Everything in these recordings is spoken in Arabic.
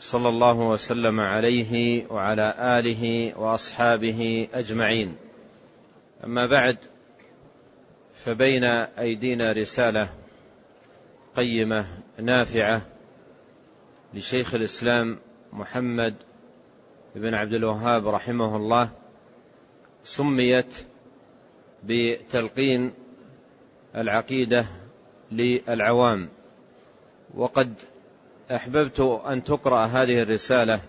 صلى الله وسلم عليه وعلى آله وأصحابه أجمعين. أما بعد فبين أيدينا رسالة قيمة نافعة لشيخ الإسلام محمد بن عبد الوهاب رحمه الله سميت بتلقين العقيدة للعوام. وقد أحببت أن تقرأ هذه الرسالة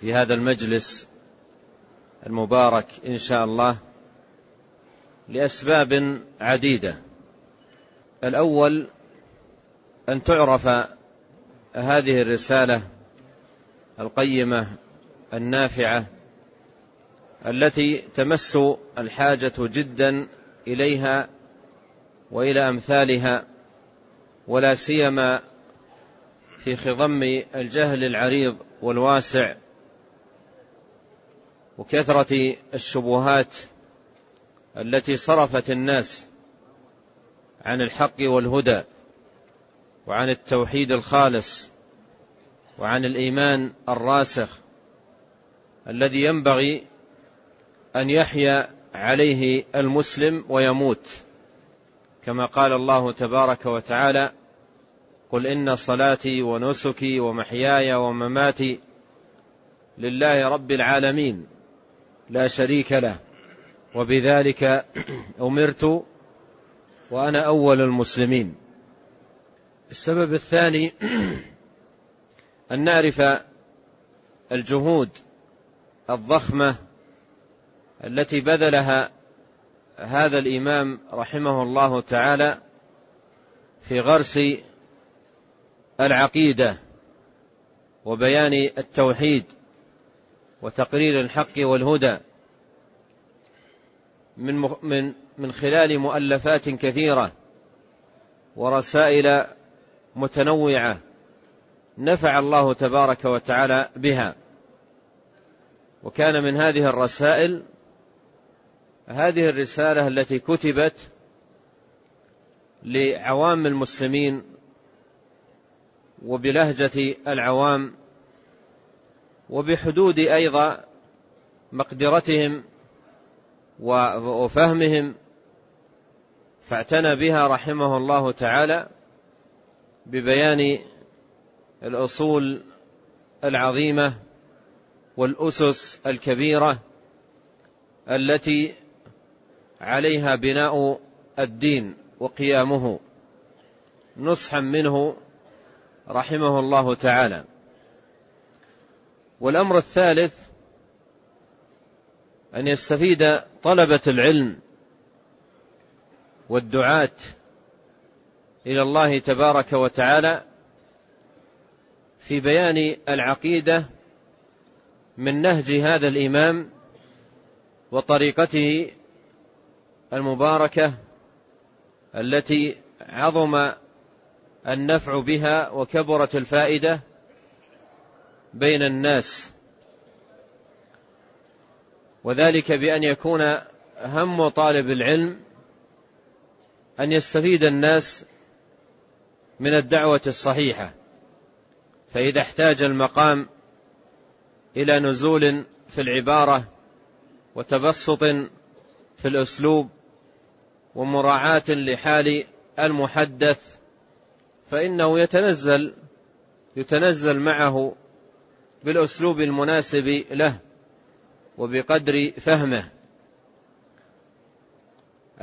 في هذا المجلس المبارك إن شاء الله لأسباب عديدة. الأول أن تعرف هذه الرسالة القيمة النافعة التي تمس الحاجة جدا إليها وإلى أمثالها ولا سيما في خضم الجهل العريض والواسع وكثرة الشبهات التي صرفت الناس عن الحق والهدى وعن التوحيد الخالص وعن الإيمان الراسخ الذي ينبغي أن يحيا عليه المسلم ويموت كما قال الله تبارك وتعالى قل إن صلاتي ونسكي ومحياي ومماتي لله رب العالمين لا شريك له وبذلك أمرت وأنا أول المسلمين. السبب الثاني أن نعرف الجهود الضخمة التي بذلها هذا الإمام رحمه الله تعالى في غرس العقيدة وبيان التوحيد وتقرير الحق والهدى من من من خلال مؤلفات كثيرة ورسائل متنوعة نفع الله تبارك وتعالى بها. وكان من هذه الرسائل هذه الرسالة التي كتبت لعوام المسلمين وبلهجة العوام وبحدود أيضا مقدرتهم وفهمهم فاعتنى بها رحمه الله تعالى ببيان الأصول العظيمة والأسس الكبيرة التي عليها بناء الدين وقيامه نصحا منه رحمه الله تعالى. والأمر الثالث أن يستفيد طلبة العلم والدعاة إلى الله تبارك وتعالى في بيان العقيدة من نهج هذا الإمام وطريقته المباركة التي عظم النفع بها وكبرت الفائدة بين الناس. وذلك بأن يكون هم طالب العلم أن يستفيد الناس من الدعوة الصحيحة. فإذا احتاج المقام إلى نزول في العبارة وتبسط في الأسلوب ومراعاة لحال المحدث فإنه يتنزل يتنزل معه بالأسلوب المناسب له وبقدر فهمه.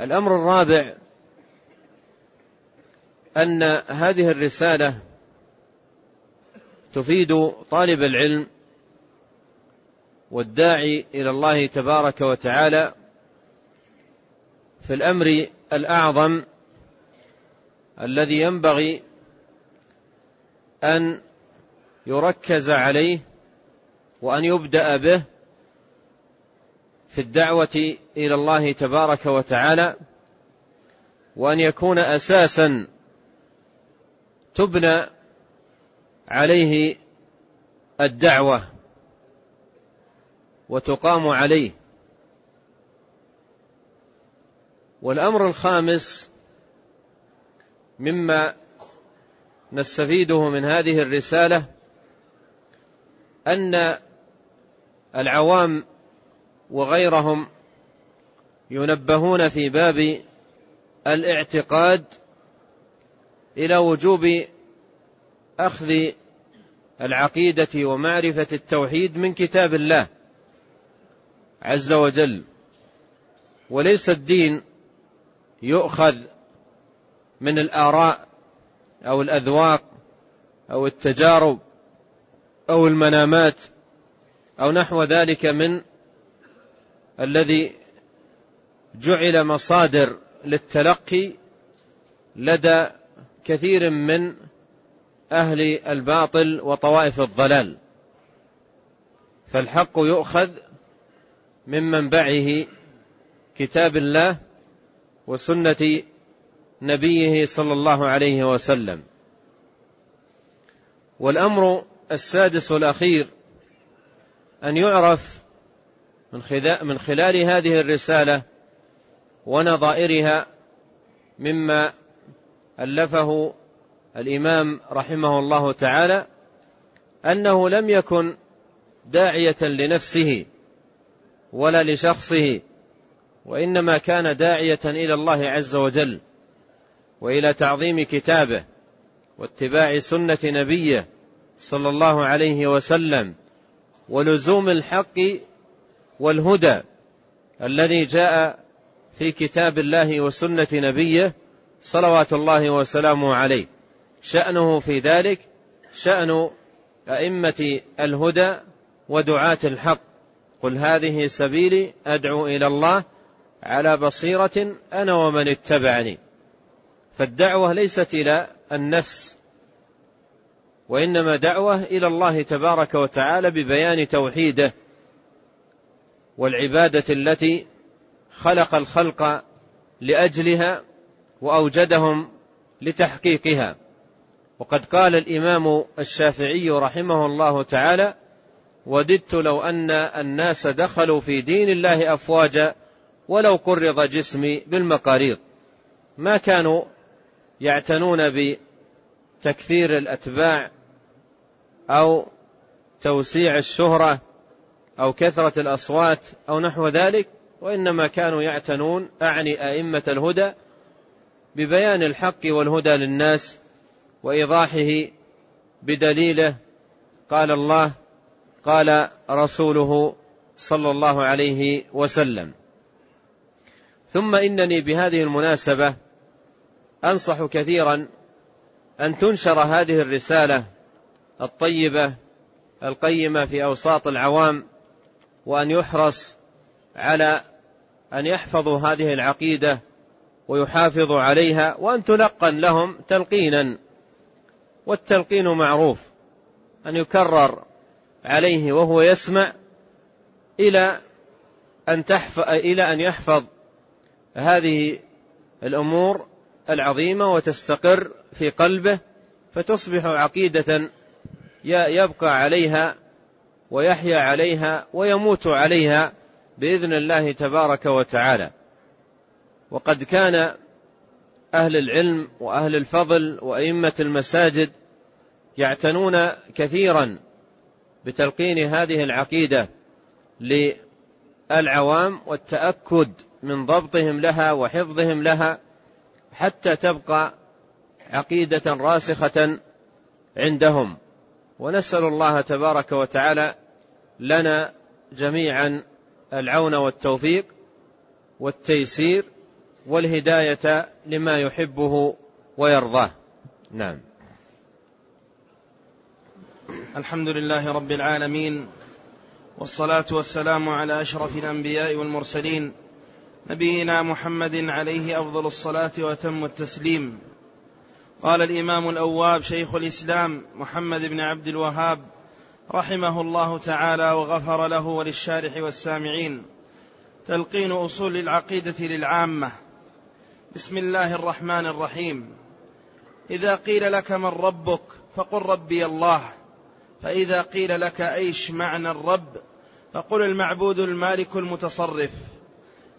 الأمر الرابع أن هذه الرسالة تفيد طالب العلم والداعي إلى الله تبارك وتعالى في الأمر الأعظم الذي ينبغي أن يركز عليه وأن يبدأ به في الدعوة إلى الله تبارك وتعالى وأن يكون أساسا تبنى عليه الدعوة وتقام عليه. والأمر الخامس مما نستفيده من هذه الرسالة أن العوام وغيرهم ينبهون في باب الاعتقاد إلى وجوب أخذ العقيدة ومعرفة التوحيد من كتاب الله عز وجل. وليس الدين يؤخذ من الآراء أو الأذواق أو التجارب أو المنامات أو نحو ذلك من الذي جعل مصادر للتلقي لدى كثير من أهل الباطل وطوائف الضلال. فالحق يؤخذ من منبعه كتاب الله وسنة نبيه صلى الله عليه وسلم. والأمر السادس والأخير أن يعرف من خلال هذه الرسالة ونظائرها مما ألفه الإمام رحمه الله تعالى أنه لم يكن داعية لنفسه ولا لشخصه وإنما كان داعية إلى الله عز وجل. وإلى تعظيم كتابه واتباع سنة نبيه صلى الله عليه وسلم ولزوم الحق والهدى الذي جاء في كتاب الله وسنة نبيه صلوات الله وسلامه عليه. شأنه في ذلك شأن أئمة الهدى ودعاة الحق. قل هذه سبيلي أدعو إلى الله على بصيرة أنا ومن اتبعني. فالدعوة ليست إلى النفس وإنما دعوة إلى الله تبارك وتعالى ببيان توحيده والعبادة التي خلق الخلق لأجلها وأوجدهم لتحقيقها. وقد قال الإمام الشافعي رحمه الله تعالى وددت لو أن الناس دخلوا في دين الله أفواجا ولو قرض جسمي بالمقاريض. ما كانوا يعتنون بتكثير الأتباع أو توسيع الشهرة أو كثرة الأصوات أو نحو ذلك وإنما كانوا يعتنون أعني أئمة الهدى ببيان الحق والهدى للناس وإيضاحه بدليله. قال الله قال رسوله صلى الله عليه وسلم. ثم إنني بهذه المناسبة أنصح كثيرا أن تنشر هذه الرسالة الطيبة القيمة في أوساط العوام وأن يحرص على أن يحفظوا هذه العقيدة ويحافظوا عليها وأن تلقن لهم تلقينا. والتلقين معروف أن يكرر عليه وهو يسمع إلى أن تحفظ إلى أن يحفظ هذه الأمور العظيمة وتستقر في قلبه فتصبح عقيدة يبقى عليها ويحيا عليها ويموت عليها بإذن الله تبارك وتعالى. وقد كان أهل العلم وأهل الفضل وأئمة المساجد يعتنون كثيرا بتلقين هذه العقيدة للعوام والتأكد من ضبطهم لها وحفظهم لها حتى تبقى عقيدة راسخة عندهم. ونسأل الله تبارك وتعالى لنا جميعا العون والتوفيق والتيسير والهداية لما يحبه ويرضاه. نعم. الحمد لله رب العالمين والصلاة والسلام على أشرف الأنبياء والمرسلين نبينا محمد عليه أفضل الصلاة وأتم التسليم. قال الإمام الأواب شيخ الإسلام محمد بن عبد الوهاب رحمه الله تعالى وغفر له وللشارح والسامعين. تلقين أصول العقيدة للعامة. بسم الله الرحمن الرحيم. إذا قيل لك من ربك فقل ربي الله. فإذا قيل لك أيش معنى الرب فقل المعبود المالك المتصرف.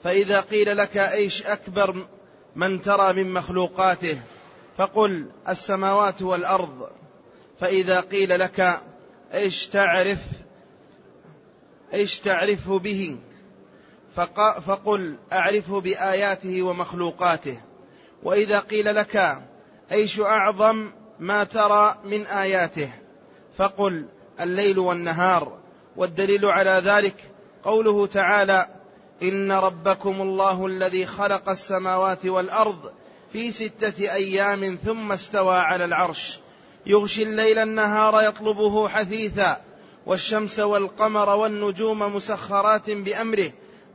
فإذا قيل لك إيش أكبر من ترى من مخلوقاته فقل السماوات والأرض. فإذا قيل لك إيش تعرف إيش تعرفه به فقل اعرفه بآياته ومخلوقاته. وإذا قيل لك إيش أعظم ما ترى من آياته فقل الليل والنهار. والدليل على ذلك قوله تعالى إن ربكم الله الذي خلق السماوات والأرض في ستة أيام ثم استوى على العرش. يغشي الليل النهار يطلبه حثيثا والشمس والقمر والنجوم مسخرات بأمره.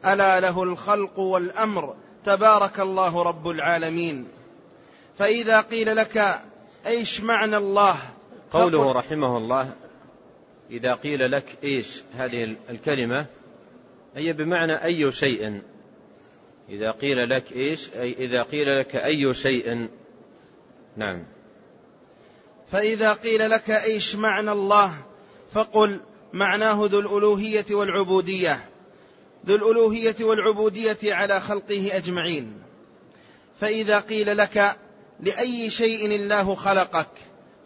ألا له الخلق والأمر. تبارك الله رب العالمين. فإذا قيل لك إيش معنى الله؟ قوله رحمه الله إذا قيل لك إيش هذه الكلمة هي بمعنى أي شيء. إذا قيل لك إيش؟ أي إذا قيل لك أي شيء. نعم. فإذا قيل لك إيش معنى الله فقل معناه ذو الألوهية والعبودية. ذو الألوهية والعبودية على خلقه أجمعين. فإذا قيل لك لأي شيء الله خلقك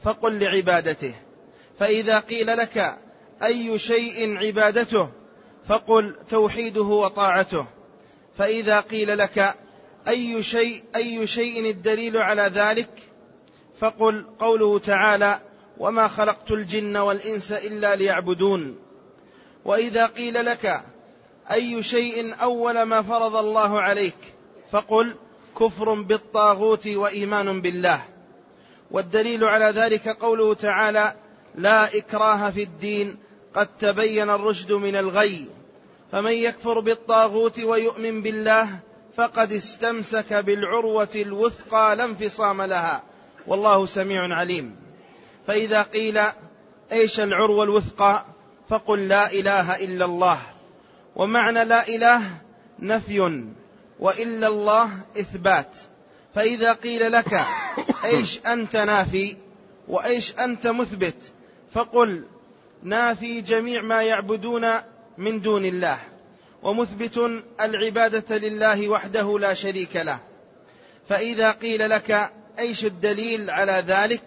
فقل لعبادته. فإذا قيل لك أي شيء عبادته فقل توحيده وطاعته. فإذا قيل لك أي شيء أي شيء الدليل على ذلك؟ فقل قوله تعالى وما خلقت الجن والإنس إلا ليعبدون. وإذا قيل لك أي شيء أول ما فرض الله عليك فقل كفر بالطاغوت وإيمان بالله. والدليل على ذلك قوله تعالى لا إكراه في الدين قد تبين الرشد من الغي. فمن يكفر بالطاغوت ويؤمن بالله فقد استمسك بالعروة الوثقى لا انفصام لها. والله سميع عليم. فإذا قيل إيش العروة الوثقى فقل لا إله إلا الله. ومعنى لا إله نفي وإلا الله إثبات. فإذا قيل لك إيش أنت نافي وإيش أنت مثبت فقل نافي جميع ما يعبدون من دون الله ومثبت العبادة لله وحده لا شريك له. فإذا قيل لك أيش الدليل على ذلك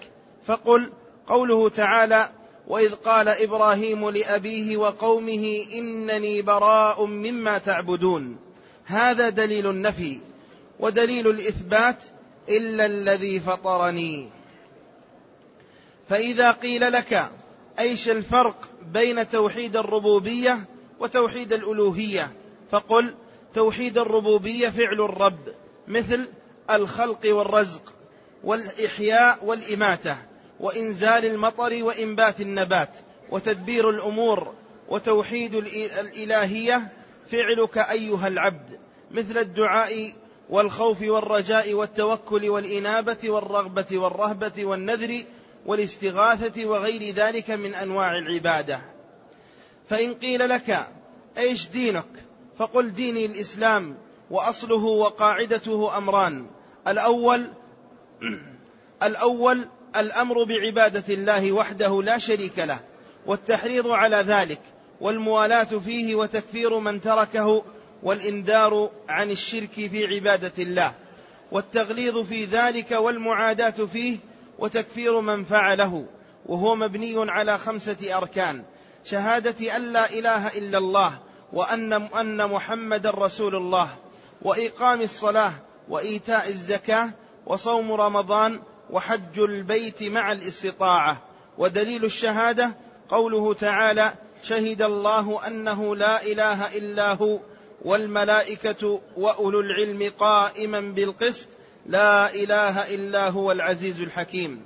فقل قوله تعالى وإذ قال إبراهيم لأبيه وقومه إنني براء مما تعبدون. هذا دليل النفي ودليل الإثبات إلا الذي فطرني. فإذا قيل لك أيش الفرق بين توحيد الربوبية وتوحيد الألوهية؟ فقل توحيد الربوبية فعل الرب مثل الخلق والرزق والإحياء والإماتة وإنزال المطر وإنبات النبات وتدبير الأمور وتوحيد الإلهية فعلك أيها العبد مثل الدعاء والخوف والرجاء والتوكل والإنابة والرغبة والرهبة والنذر والاستغاثة وغير ذلك من أنواع العبادة. فإن قيل لك أيش دينك؟ فقل ديني الإسلام وأصله وقاعدته أمران. الأول الأول الأمر بعبادة الله وحده لا شريك له والتحريض على ذلك والموالاة فيه وتكفير من تركه والإنذار عن الشرك في عبادة الله والتغليظ في ذلك والمعاداة فيه وتكفير من فعله وهو مبني على خمسة أركان. شهادة أن لا إله إلا الله وأن أن محمد رسول الله وإقام الصلاة وإيتاء الزكاة وصوم رمضان وحج البيت مع الاستطاعة. ودليل الشهادة قوله تعالى شهد الله أنه لا إله إلا هو والملائكة وأولو العلم قائما بالقسط لا إله إلا هو العزيز الحكيم.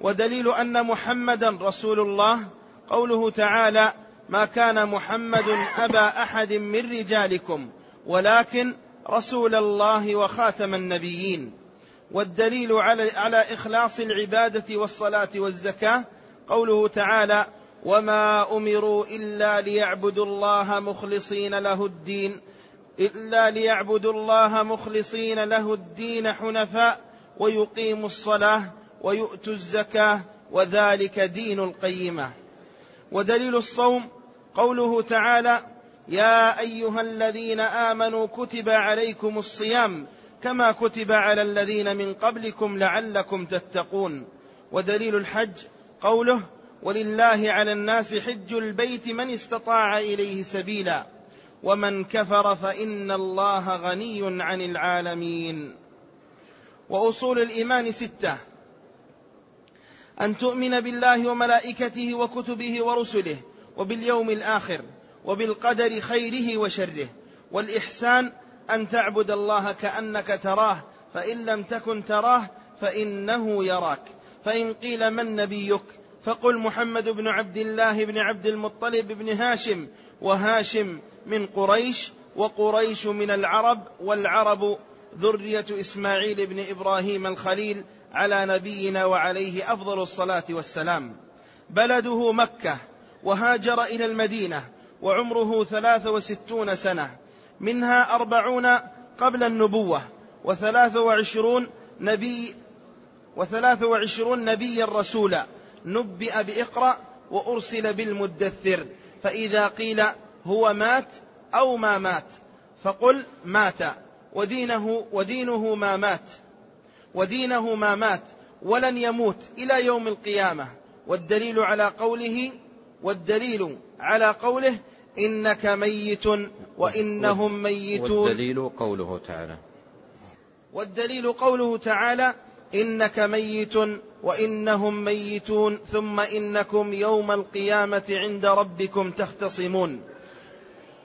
ودليل أن محمدا رسول الله قوله تعالى ما كان محمد أبا أحد من رجالكم ولكن رسول الله وخاتم النبيين. والدليل على على إخلاص العبادة والصلاة والزكاة قوله تعالى وما أمروا إلا ليعبدوا الله مخلصين له الدين إلا ليعبدوا الله مخلصين له الدين حنفاء ويقيموا الصلاة ويؤتوا الزكاة وذلك دين القيمة. ودليل الصوم قوله تعالى يا أيها الذين آمنوا كتب عليكم الصيام كما كتب على الذين من قبلكم لعلكم تتقون. ودليل الحج قوله ولله على الناس حج البيت من استطاع إليه سبيلا. ومن كفر فإن الله غني عن العالمين. وأصول الإيمان ستة. أن تؤمن بالله وملائكته وكتبه ورسله وباليوم الآخر وبالقدر خيره وشره والإحسان أن تعبد الله كأنك تراه فإن لم تكن تراه فإنه يراك. فإن قيل من نبيك فقل محمد بن عبد الله بن عبد المطلب بن هاشم وهاشم من قريش وقريش من العرب والعرب ذرية إسماعيل بن إبراهيم الخليل على نبينا وعليه أفضل الصلاة والسلام. بلده مكة وهاجر إلى المدينة وعمره ثلاث وستون سنة. منها أربعون قبل النبوة وثلاث وعشرون نبي وثلاث وعشرون نبيا رسولا نبئ بإقرأ وأرسل بالمدثر. فإذا قيل هو مات أو ما مات. فقل مات. ودينه ودينه ما مات. ودينه ما مات. ولن يموت إلى يوم القيامة. والدليل على قوله والدليل على قوله إنك ميت وإنهم ميتون. والدليل قوله تعالى. والدليل قوله تعالى إنك ميت وإنهم ميتون ثم إنكم يوم القيامة عند ربكم تختصمون.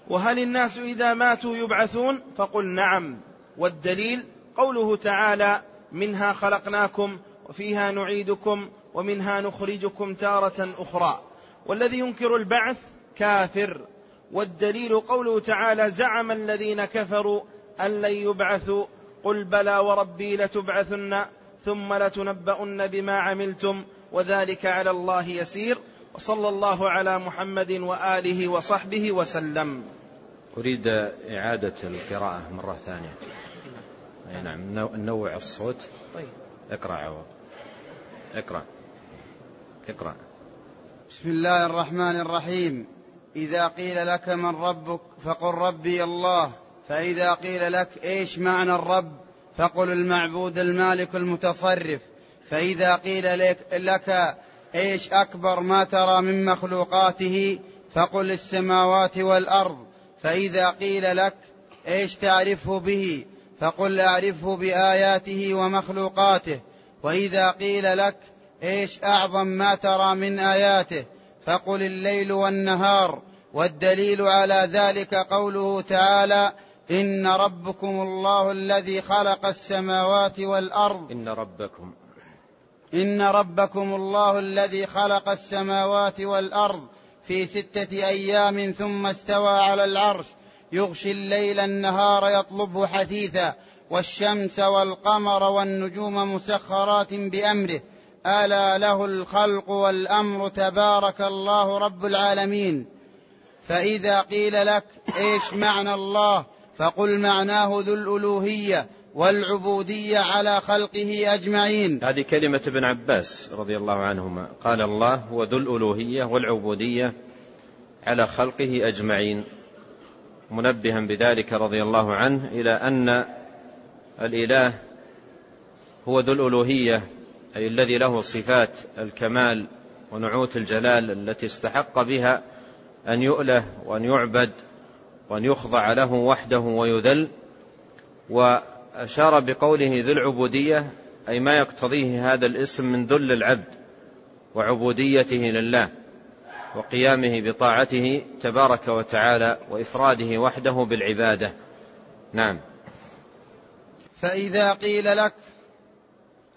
وهل الناس إذا ماتوا يبعثون؟ فقل نعم. والدليل قوله تعالى منها خلقناكم وفيها نعيدكم ومنها نخرجكم تارة أخرى. والذي ينكر البعث كافر. والدليل قوله تعالى زعم الذين كفروا أن لن يبعثوا. قل بلى وربي لتبعثن ثم لتنبؤن بما عملتم وذلك على الله يسير. وصلى الله على محمد وآله وصحبه وسلم. أريد إعادة القراءة مرة ثانية. أي نعم نوع الصوت. طيب. اقرأ عوض. اقرأ. اقرأ. بسم الله الرحمن الرحيم. إذا قيل لك من ربك فقل ربي الله. فإذا قيل لك إيش معنى الرب فقل المعبود المالك المتصرف. فإذا قيل لك, لك إيش أكبر ما ترى من مخلوقاته فقل السماوات والأرض. فإذا قيل لك إيش تعرفه به فقل أعرفه بآياته ومخلوقاته. وإذا قيل لك إيش أعظم ما ترى من آياته فقل الليل والنهار. والدليل على ذلك قوله تعالى إن ربكم الله الذي خلق السماوات والأرض. إن ربكم. إن ربكم الله الذي خلق السماوات والأرض. في ستة أيام ثم استوى على العرش يغشي الليل النهار يطلبه حثيثا والشمس والقمر والنجوم مسخرات بأمره. ألا له الخلق والأمر تبارك الله رب العالمين. فإذا قيل لك إيش معنى الله فقل معناه ذو الألوهية. والعبودية على خلقه أجمعين. هذه كلمة ابن عباس رضي الله عنهما. قال الله هو ذو الألوهية والعبودية على خلقه أجمعين. منبها بذلك رضي الله عنه إلى أن الإله هو ذو الألوهية أي الذي له صفات الكمال ونعوت الجلال التي استحق بها أن يؤله وأن يعبد وأن يخضع له وحده ويذل وأشار بقوله ذي العبودية أي ما يقتضيه هذا الاسم من ذل العبد وعبوديته لله وقيامه بطاعته تبارك وتعالى وإفراده وحده بالعبادة. نعم. فإذا قيل لك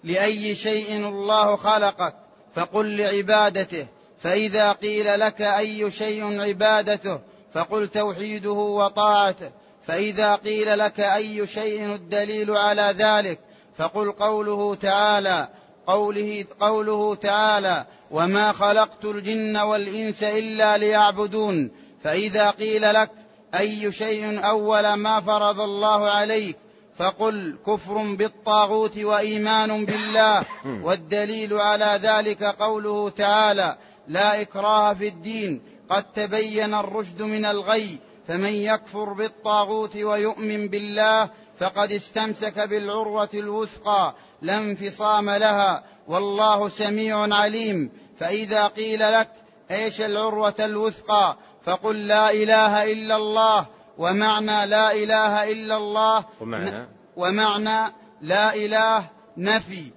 لأي شيء الله خلقك فقل لعبادته. فإذا قيل لك أي شيء عبادته فقل توحيده وطاعته. فإذا قيل لك أي شيء الدليل على ذلك فقل قوله تعالى قوله قوله تعالى وما خلقت الجن والإنس إلا ليعبدون. فإذا قيل لك أي شيء أول ما فرض الله عليك فقل كفر بالطاغوت وإيمان بالله. والدليل على ذلك قوله تعالى لا إكراه في الدين قد تبين الرشد من الغي. فمن يكفر بالطاغوت ويؤمن بالله فقد استمسك بالعروة الوثقى لا انفصام لها والله سميع عليم. فإذا قيل لك إيش العروة الوثقى فقل لا إله إلا الله ومعنى لا إله إلا الله ومعنى؟ ومعنى لا إله نفي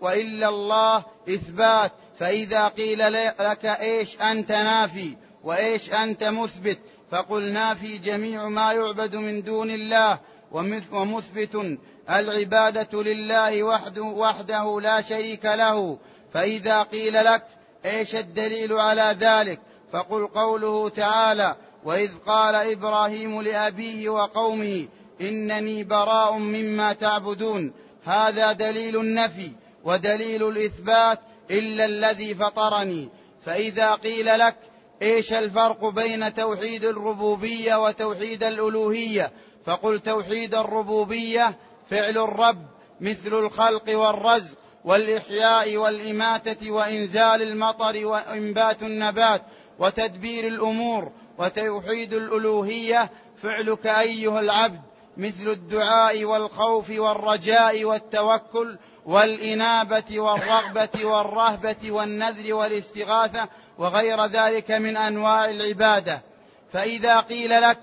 وإلا الله إثبات. فإذا قيل لك إيش أنت نافي وإيش أنت مثبت؟ فقل نافي جميع ما يعبد من دون الله ومثبت العبادة لله وحده, وحده لا شريك له. فإذا قيل لك إيش الدليل على ذلك؟ فقل قوله تعالى وإذ قال إبراهيم لأبيه وقومه إنني براء مما تعبدون. هذا دليل النفي ودليل الإثبات إلا الذي فطرني. فإذا قيل لك إيش الفرق بين توحيد الربوبية وتوحيد الألوهية؟ فقل توحيد الربوبية فعل الرب مثل الخلق والرزق والإحياء والإماتة وإنزال المطر وإنبات النبات وتدبير الأمور وتوحيد الألوهية فعلك أيها العبد. مثل الدعاء والخوف والرجاء والتوكل والإنابة والرغبة والرهبة والنذر والاستغاثة وغير ذلك من أنواع العبادة. فإذا قيل لك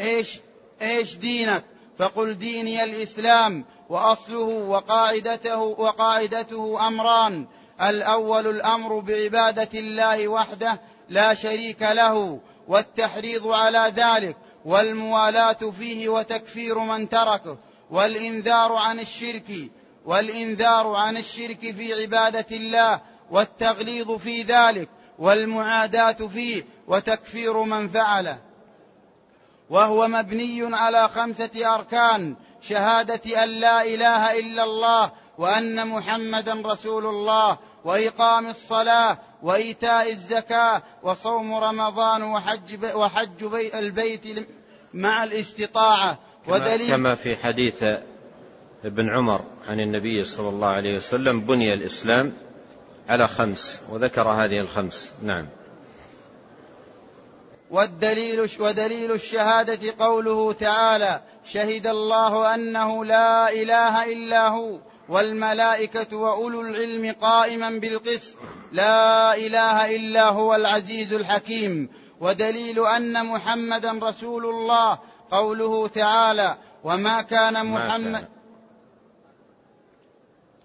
إيش إيش دينك؟ فقل ديني الإسلام وأصله وقاعدته وقاعدته أمران. الأول الأمر بعبادة الله وحده لا شريك له والتحريض على ذلك. والموالاة فيه وتكفير من تركه والإنذار عن الشرك والإنذار عن الشرك في عبادة الله والتغليظ في ذلك والمعاداة فيه وتكفير من فعله. وهو مبني على خمسة أركان شهادة أن لا إله إلا الله وأن محمدا رسول الله وإقام الصلاة وإيتاء الزكاة وصوم رمضان وحج وحج بي البيت مع الاستطاعة. ودليل كما في حديث ابن عمر عن النبي صلى الله عليه وسلم بني الإسلام على خمس وذكر هذه الخمس. نعم. والدليل ودليل الشهادة قوله تعالى شهد الله أنه لا إله إلا هو. والملائكة وأولو العلم قائما بالقسط. لا إله إلا هو العزيز الحكيم. ودليل أن محمدا رسول الله. قوله تعالى وما كان محمد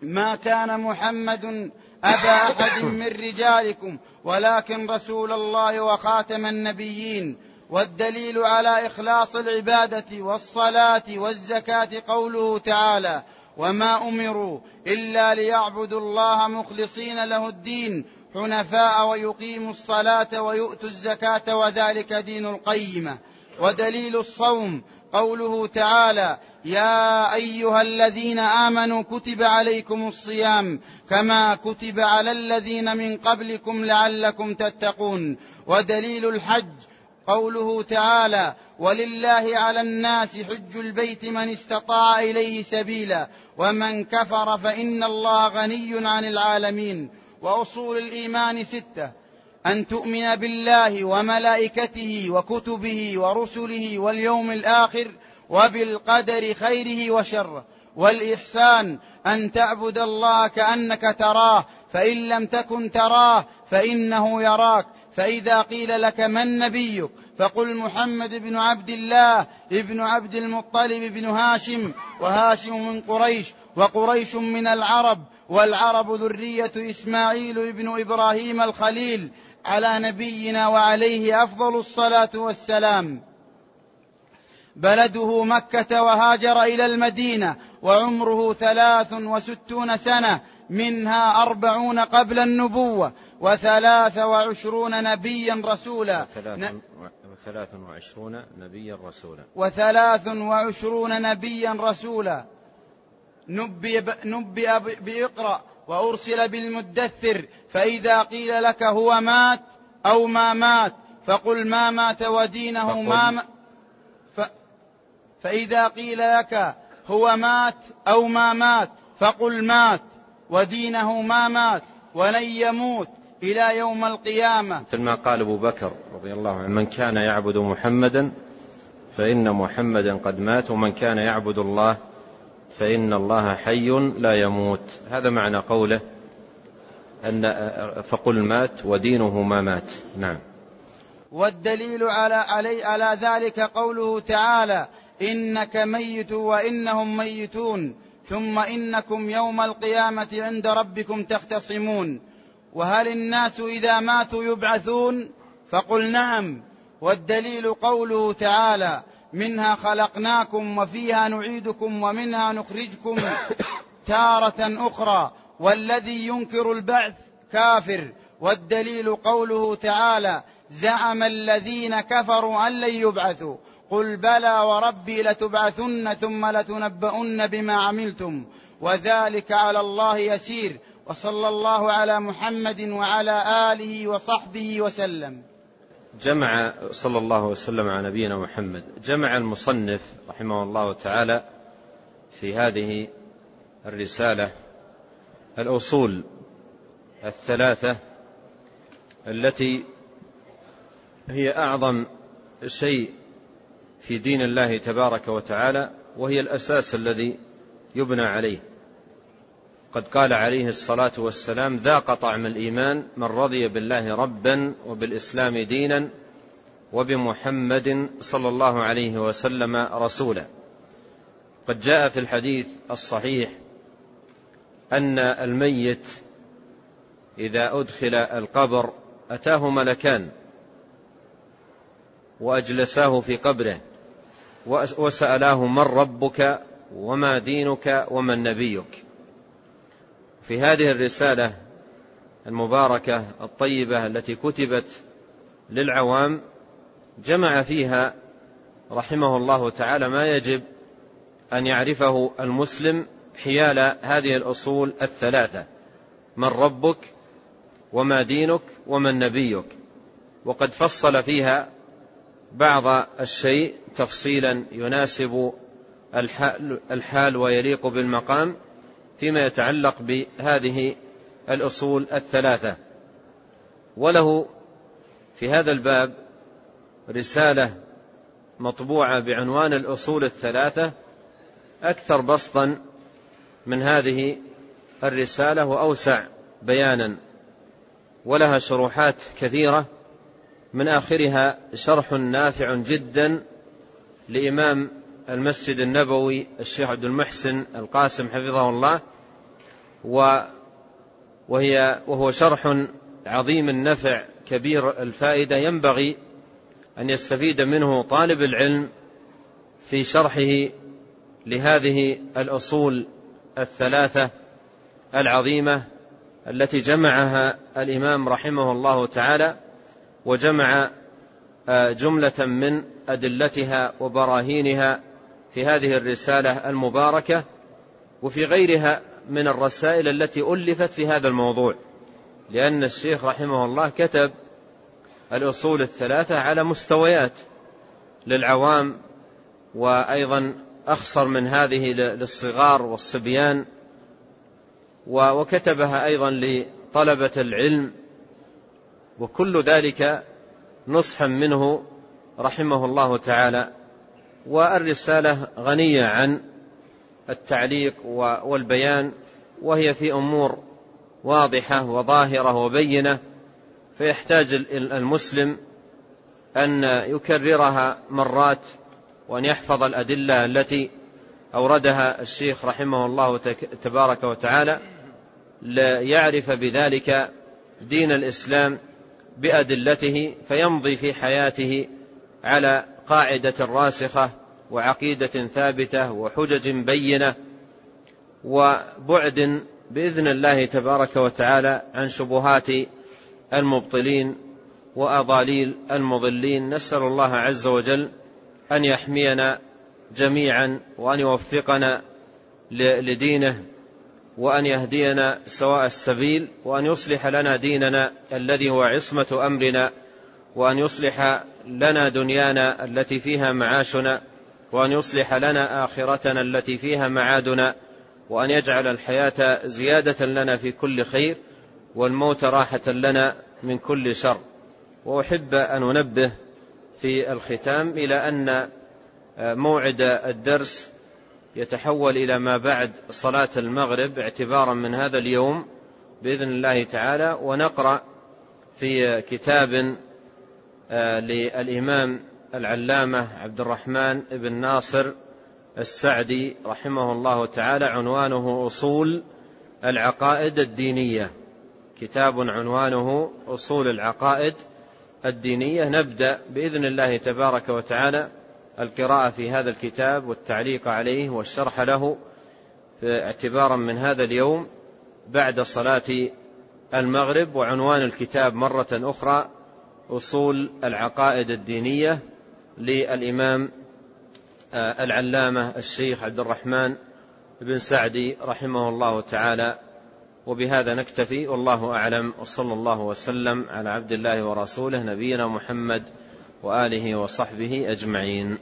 ما كان محمد أبا أحد من رجالكم ولكن رسول الله وخاتم النبيين. والدليل على إخلاص العبادة والصلاة والزكاة قوله تعالى وما أمروا إلا ليعبدوا الله مخلصين له الدين حنفاء ويقيموا الصلاة ويؤتوا الزكاة وذلك دين القيمة. ودليل الصوم قوله تعالى يا أيها الذين آمنوا كتب عليكم الصيام كما كتب على الذين من قبلكم لعلكم تتقون. ودليل الحج قوله تعالى ولله على الناس حج البيت من استطاع إليه سبيلا ومن كفر فإن الله غني عن العالمين. وأصول الإيمان ستة أن تؤمن بالله وملائكته وكتبه ورسله واليوم الآخر وبالقدر خيره وشره والإحسان أن تعبد الله كأنك تراه فإن لم تكن تراه فإنه يراك. فإذا قيل لك من نبيك فقل محمد بن عبد الله ابن عبد المطلب بن هاشم وهاشم من قريش وقريش من العرب والعرب ذرية إسماعيل ابن إبراهيم الخليل على نبينا وعليه أفضل الصلاة والسلام. بلده مكة وهاجر إلى المدينة وعمره ثلاث وستون سنة منها أربعون قبل النبوة وثلاث وعشرون نبيا رسولا. وثلاث وعشرون نبيا رسولا. وثلاث وعشرون نبيا رسولا. نبئ, نبئ بإقرأ وأرسل بالمدثر. فإذا قيل لك هو مات أو ما مات فقل ما مات ودينه ما مات ف... فإذا قيل لك هو مات أو ما مات فقل مات ودينه ما مات ولن يموت. إلى يوم القيامة. مثل ما قال أبو بكر رضي الله عنه من كان يعبد محمدا فإن محمدا قد مات ومن كان يعبد الله فإن الله حي لا يموت. هذا معنى قوله أن فقل مات ودينه ما مات. نعم. والدليل على علي على ذلك قوله تعالى إنك ميت وإنهم ميتون ثم إنكم يوم القيامة عند ربكم تختصمون. وهل الناس إذا ماتوا يبعثون؟ فقل نعم. والدليل قوله تعالى منها خلقناكم وفيها نعيدكم ومنها نخرجكم تارة أخرى. والذي ينكر البعث كافر. والدليل قوله تعالى زعم الذين كفروا أن لن يبعثوا. قل بلى وربي لتبعثن ثم لتنبؤن بما عملتم. وذلك على الله يسير. وصلى الله على محمد وعلى آله وصحبه وسلم. جمع صلى الله وسلم على نبينا محمد. جمع المصنف رحمه الله تعالى في هذه الرسالة الأصول الثلاثة التي هي أعظم شيء في دين الله تبارك وتعالى وهي الأساس الذي يبنى عليه. قد قال عليه الصلاة والسلام ذاق طعم الإيمان من رضي بالله ربا وبالإسلام دينا وبمحمد صلى الله عليه وسلم رسولا. قد جاء في الحديث الصحيح أن الميت إذا أدخل القبر أتاه ملكان وأجلساه في قبره وسألاه من ربك وما دينك ومن نبيك؟ في هذه الرسالة المباركة الطيبة التي كتبت للعوام جمع فيها رحمه الله تعالى ما يجب أن يعرفه المسلم حيال هذه الأصول الثلاثة من ربك وما دينك ومن نبيك. وقد فصل فيها بعض الشيء تفصيلا يناسب الحال ويليق بالمقام. فيما يتعلق بهذه الأصول الثلاثة. وله في هذا الباب رسالة مطبوعة بعنوان الأصول الثلاثة أكثر بسطا من هذه الرسالة وأوسع بيانا. ولها شروحات كثيرة من آخرها شرح نافع جدا لإمام المسجد النبوي الشيخ عبد المحسن القاسم حفظه الله وهي وهو شرح عظيم النفع كبير الفائدة ينبغي أن يستفيد منه طالب العلم في شرحه لهذه الأصول الثلاثة العظيمة التي جمعها الإمام رحمه الله تعالى وجمع آه، جملة من أدلتها وبراهينها في هذه الرسالة المباركة وفي غيرها من الرسائل التي ألفت في هذا الموضوع لأن الشيخ رحمه الله كتب الأصول الثلاثة على مستويات للعوام وأيضا أخصر من هذه للصغار والصبيان وكتبها أيضا لطلبة العلم وكل ذلك نصحا منه رحمه الله تعالى. والرسالة غنية عن التعليق والبيان وهي في أمور واضحة وظاهرة وبينة فيحتاج المسلم أن يكررها مرات وأن يحفظ الأدلة التي أوردها الشيخ رحمه الله تبارك وتعالى ليعرف بذلك دين الإسلام بأدلته فيمضي في حياته على قاعدة راسخة وعقيدة ثابتة وحجج بينة وبعد بإذن الله تبارك وتعالى عن شبهات المبطلين وأضاليل المضلين نسأل الله عز وجل أن يحمينا جميعا وأن يوفقنا لدينه وأن يهدينا سواء السبيل وأن يصلح لنا ديننا الذي هو عصمة أمرنا وأن يصلح لنا دنيانا التي فيها معاشنا وأن يصلح لنا آخرتنا التي فيها معادنا وأن يجعل الحياة زيادة لنا في كل خير والموت راحة لنا من كل شر. وأحب أن أنبه في الختام إلى أن موعد الدرس يتحول إلى ما بعد صلاة المغرب اعتبارا من هذا اليوم بإذن الله تعالى ونقرأ في كتاب آه، للإمام العلامة عبد الرحمن بن ناصر السعدي رحمه الله تعالى عنوانه أصول العقائد الدينية. كتاب عنوانه أصول العقائد الدينية. نبدأ بإذن الله تبارك وتعالى القراءة في هذا الكتاب والتعليق عليه والشرح له اعتبارا من هذا اليوم بعد صلاة المغرب. وعنوان الكتاب مرة أخرى أصول العقائد الدينية للإمام آه، العلامة الشيخ عبد الرحمن بن سعدي رحمه الله تعالى. وبهذا نكتفي والله أعلم وصلى الله وسلم على عبد الله ورسوله نبينا محمد وآله وصحبه أجمعين.